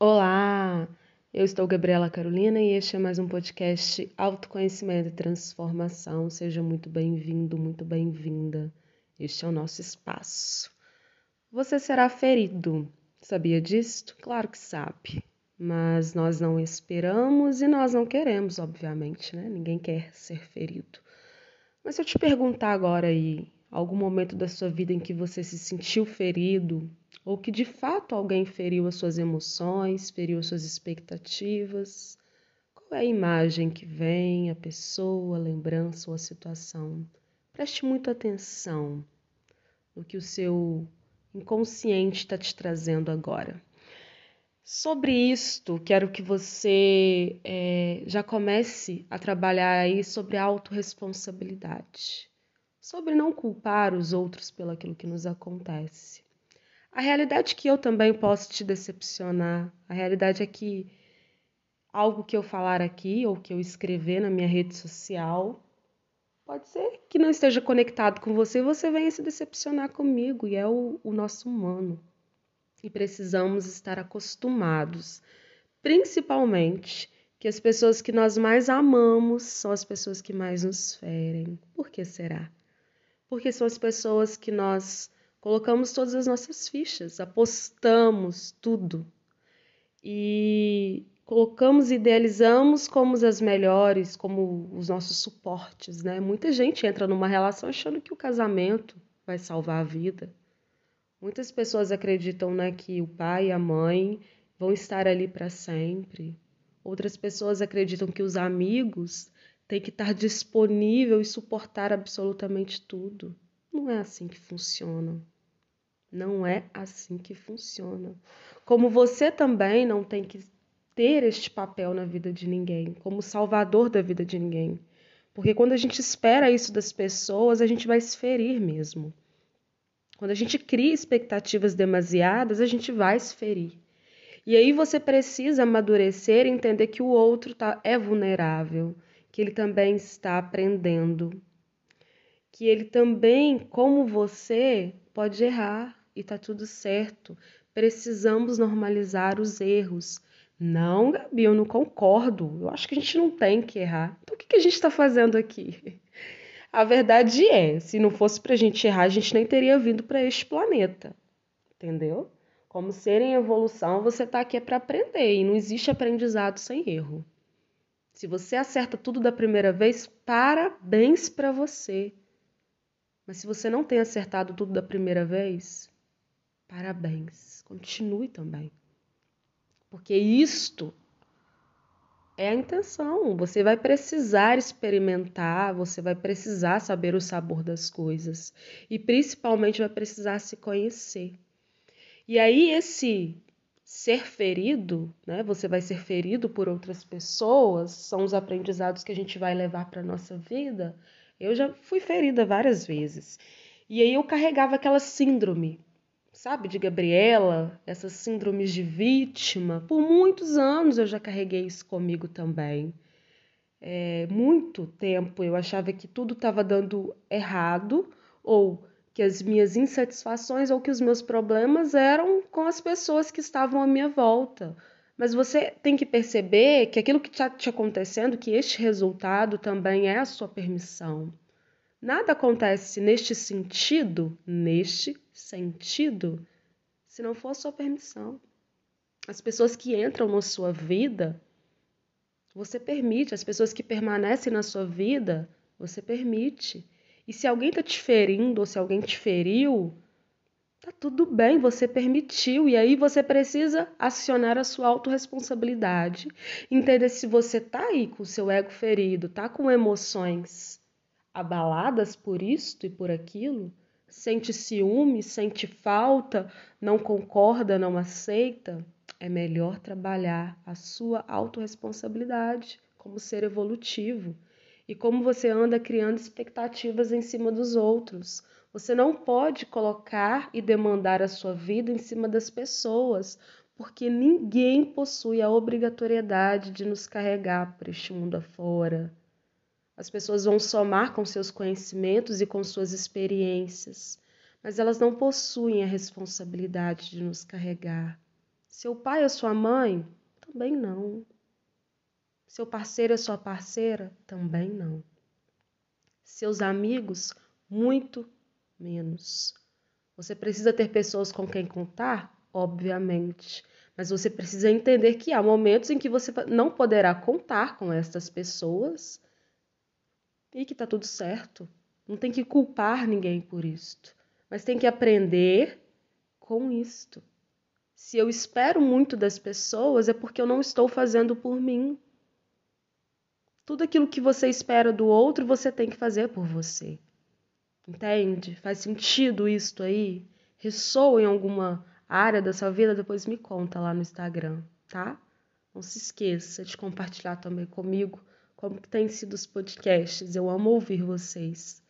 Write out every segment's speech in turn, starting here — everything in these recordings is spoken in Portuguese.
Olá, eu estou Gabriela Carolina e este é mais um podcast Autoconhecimento e Transformação. Seja muito bem-vindo, muito bem-vinda. Este é o nosso espaço. Você será ferido. Sabia disto? Claro que sabe. Mas nós não esperamos e nós não queremos, obviamente, né? Ninguém quer ser ferido. Mas se eu te perguntar agora aí, algum momento da sua vida em que você se sentiu ferido, ou que de fato alguém feriu as suas emoções, feriu as suas expectativas. Qual é a imagem que vem, a pessoa, a lembrança ou a situação? Preste muita atenção no que o seu inconsciente está te trazendo agora. Sobre isto, quero que você é, já comece a trabalhar aí sobre a autorresponsabilidade, sobre não culpar os outros pelo aquilo que nos acontece. A realidade é que eu também posso te decepcionar. A realidade é que algo que eu falar aqui ou que eu escrever na minha rede social pode ser que não esteja conectado com você e você venha se decepcionar comigo, e é o, o nosso humano. E precisamos estar acostumados, principalmente, que as pessoas que nós mais amamos são as pessoas que mais nos ferem. Por que será? Porque são as pessoas que nós colocamos todas as nossas fichas, apostamos tudo e colocamos, idealizamos como as melhores, como os nossos suportes, né? Muita gente entra numa relação achando que o casamento vai salvar a vida. Muitas pessoas acreditam, né, que o pai e a mãe vão estar ali para sempre. Outras pessoas acreditam que os amigos têm que estar disponível e suportar absolutamente tudo. Não é assim que funciona. Não é assim que funciona. Como você também não tem que ter este papel na vida de ninguém, como salvador da vida de ninguém. Porque quando a gente espera isso das pessoas, a gente vai se ferir mesmo. Quando a gente cria expectativas demasiadas, a gente vai se ferir. E aí você precisa amadurecer e entender que o outro tá, é vulnerável, que ele também está aprendendo, que ele também, como você, pode errar e tá tudo certo. Precisamos normalizar os erros. Não, Gabi, eu não concordo. Eu acho que a gente não tem que errar. Então o que, a gente está fazendo aqui? A verdade é, se não fosse para a gente errar, a gente nem teria vindo para este planeta. Entendeu? Como ser em evolução, você está aqui é para aprender e não existe aprendizado sem erro. Se você acerta tudo da primeira vez, parabéns para você. Mas se você não tem acertado tudo da primeira vez, parabéns. Continue também. Porque isto é a intenção. Você vai precisar experimentar, você vai precisar saber o sabor das coisas e principalmente vai precisar se conhecer. E aí esse ser ferido, né? Você vai ser ferido por outras pessoas, são os aprendizados que a gente vai levar para nossa vida. Eu já fui ferida várias vezes. E aí eu carregava aquela síndrome, sabe, de Gabriela, essas síndromes de vítima. Por muitos anos eu já carreguei isso comigo também. É, muito tempo eu achava que tudo estava dando errado, ou que as minhas insatisfações ou que os meus problemas eram com as pessoas que estavam à minha volta. Mas você tem que perceber que aquilo que está te acontecendo, que este resultado também é a sua permissão. Nada acontece neste sentido, neste sentido, se não for a sua permissão. As pessoas que entram na sua vida, você permite. As pessoas que permanecem na sua vida, você permite. E se alguém está te ferindo ou se alguém te feriu, Tá tudo bem, você permitiu, e aí você precisa acionar a sua autorresponsabilidade. Entender se você tá aí com o seu ego ferido, tá com emoções abaladas por isto e por aquilo, sente ciúme, sente falta, não concorda, não aceita, é melhor trabalhar a sua autorresponsabilidade como ser evolutivo e como você anda criando expectativas em cima dos outros você não pode colocar e demandar a sua vida em cima das pessoas, porque ninguém possui a obrigatoriedade de nos carregar por este mundo afora. As pessoas vão somar com seus conhecimentos e com suas experiências, mas elas não possuem a responsabilidade de nos carregar. Seu pai ou sua mãe? Também não. Seu parceiro ou sua parceira? Também não. Seus amigos? Muito menos. Você precisa ter pessoas com quem contar? Obviamente. Mas você precisa entender que há momentos em que você não poderá contar com estas pessoas e que está tudo certo. Não tem que culpar ninguém por isto, mas tem que aprender com isto. Se eu espero muito das pessoas, é porque eu não estou fazendo por mim. Tudo aquilo que você espera do outro, você tem que fazer por você. Entende? Faz sentido isto aí? Ressoa em alguma área da sua vida? Depois me conta lá no Instagram, tá? Não se esqueça de compartilhar também comigo como que têm sido os podcasts. Eu amo ouvir vocês.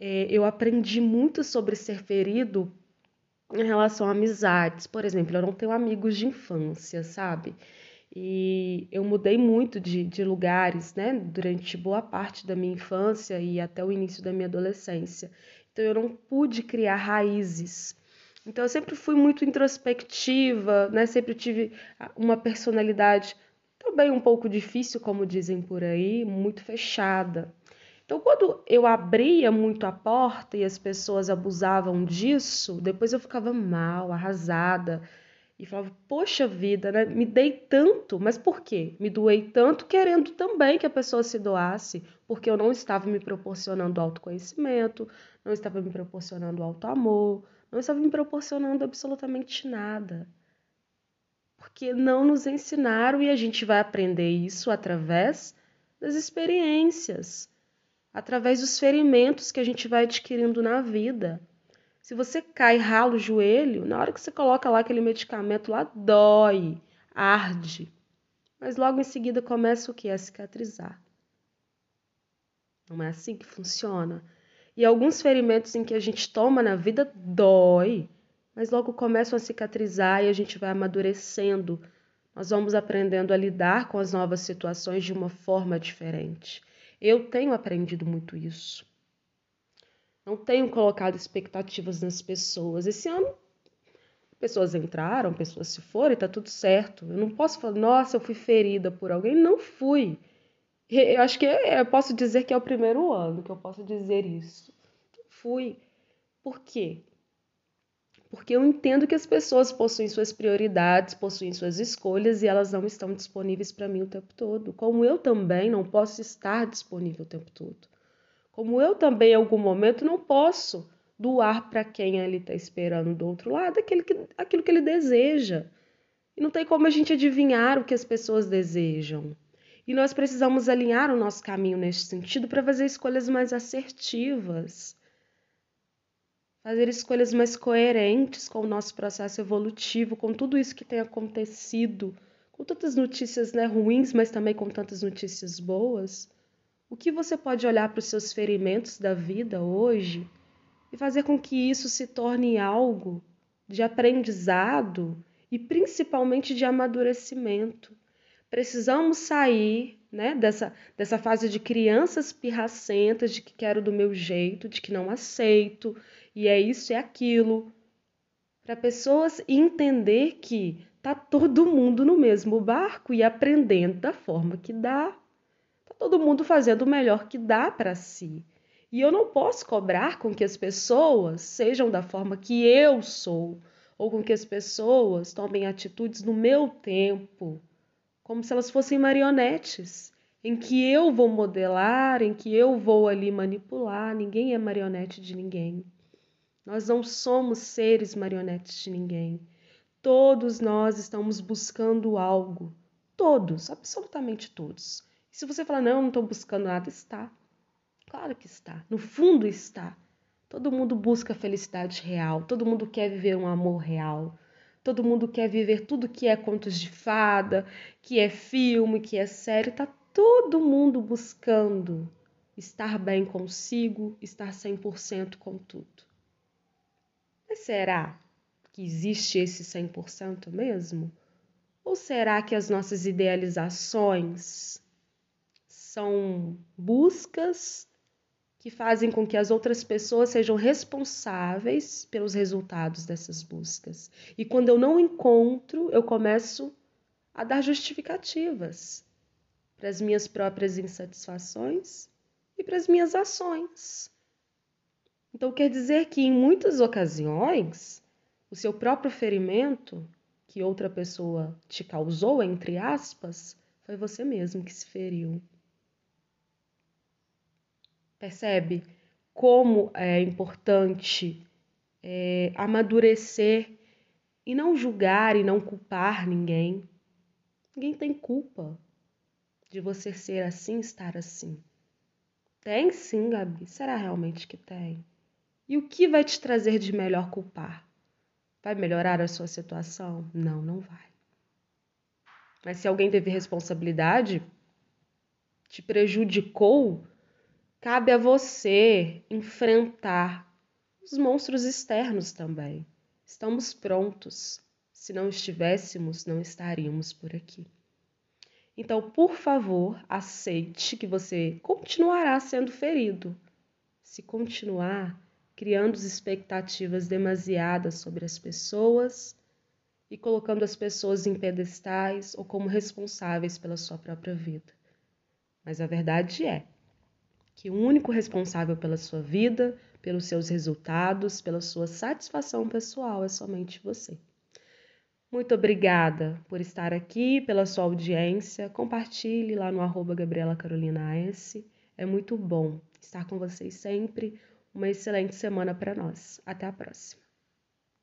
É, eu aprendi muito sobre ser ferido em relação a amizades. Por exemplo, eu não tenho amigos de infância, sabe? E eu mudei muito de, de lugares, né? Durante boa parte da minha infância e até o início da minha adolescência. Então eu não pude criar raízes. Então eu sempre fui muito introspectiva, né? Sempre tive uma personalidade também um pouco difícil, como dizem por aí, muito fechada. Então, quando eu abria muito a porta e as pessoas abusavam disso, depois eu ficava mal, arrasada. E falava, poxa vida, né? me dei tanto, mas por quê? Me doei tanto querendo também que a pessoa se doasse, porque eu não estava me proporcionando autoconhecimento, não estava me proporcionando auto-amor, não estava me proporcionando absolutamente nada porque não nos ensinaram e a gente vai aprender isso através das experiências, através dos ferimentos que a gente vai adquirindo na vida. Se você cai e rala o joelho, na hora que você coloca lá aquele medicamento lá, dói, arde. Mas logo em seguida começa o que? A cicatrizar. Não é assim que funciona. E alguns ferimentos em que a gente toma na vida dói mas logo começam a cicatrizar e a gente vai amadurecendo. Nós vamos aprendendo a lidar com as novas situações de uma forma diferente. Eu tenho aprendido muito isso. Não tenho colocado expectativas nas pessoas. Esse ano, pessoas entraram, pessoas se foram e tá tudo certo. Eu não posso falar, nossa, eu fui ferida por alguém. Não fui. Eu acho que eu posso dizer que é o primeiro ano que eu posso dizer isso. Fui. Por quê? porque eu entendo que as pessoas possuem suas prioridades, possuem suas escolhas e elas não estão disponíveis para mim o tempo todo. Como eu também não posso estar disponível o tempo todo. Como eu também, em algum momento, não posso doar para quem ele está esperando do outro lado aquilo que, aquilo que ele deseja. E não tem como a gente adivinhar o que as pessoas desejam. E nós precisamos alinhar o nosso caminho neste sentido para fazer escolhas mais assertivas fazer escolhas mais coerentes com o nosso processo evolutivo, com tudo isso que tem acontecido, com tantas notícias né, ruins, mas também com tantas notícias boas. O que você pode olhar para os seus ferimentos da vida hoje e fazer com que isso se torne algo de aprendizado e principalmente de amadurecimento. Precisamos sair né, dessa, dessa fase de crianças pirracentas, de que quero do meu jeito, de que não aceito, e é isso, é aquilo. Para pessoas entender que tá todo mundo no mesmo barco e aprendendo da forma que dá. Todo mundo fazendo o melhor que dá para si. E eu não posso cobrar com que as pessoas sejam da forma que eu sou, ou com que as pessoas tomem atitudes no meu tempo, como se elas fossem marionetes, em que eu vou modelar, em que eu vou ali manipular. Ninguém é marionete de ninguém. Nós não somos seres marionetes de ninguém. Todos nós estamos buscando algo. Todos, absolutamente todos. Se você falar, não, não estou buscando nada, está. Claro que está. No fundo está. Todo mundo busca felicidade real. Todo mundo quer viver um amor real. Todo mundo quer viver tudo que é contos de fada, que é filme, que é série. Tá todo mundo buscando estar bem consigo, estar 100% com tudo. Mas será que existe esse 100% mesmo? Ou será que as nossas idealizações são buscas que fazem com que as outras pessoas sejam responsáveis pelos resultados dessas buscas. E quando eu não encontro, eu começo a dar justificativas para as minhas próprias insatisfações e para as minhas ações. Então quer dizer que em muitas ocasiões o seu próprio ferimento que outra pessoa te causou, entre aspas, foi você mesmo que se feriu. Percebe como é importante é, amadurecer e não julgar e não culpar ninguém. Ninguém tem culpa de você ser assim, estar assim. Tem sim, Gabi. Será realmente que tem? E o que vai te trazer de melhor culpar? Vai melhorar a sua situação? Não, não vai. Mas se alguém teve responsabilidade, te prejudicou, cabe a você enfrentar os monstros externos também. Estamos prontos. Se não estivéssemos, não estaríamos por aqui. Então, por favor, aceite que você continuará sendo ferido. Se continuar criando expectativas demasiadas sobre as pessoas e colocando as pessoas em pedestais ou como responsáveis pela sua própria vida. Mas a verdade é que o único responsável pela sua vida, pelos seus resultados, pela sua satisfação pessoal é somente você. Muito obrigada por estar aqui, pela sua audiência. Compartilhe lá no arroba Gabriela Carolina. É muito bom estar com vocês sempre. Uma excelente semana para nós. Até a próxima.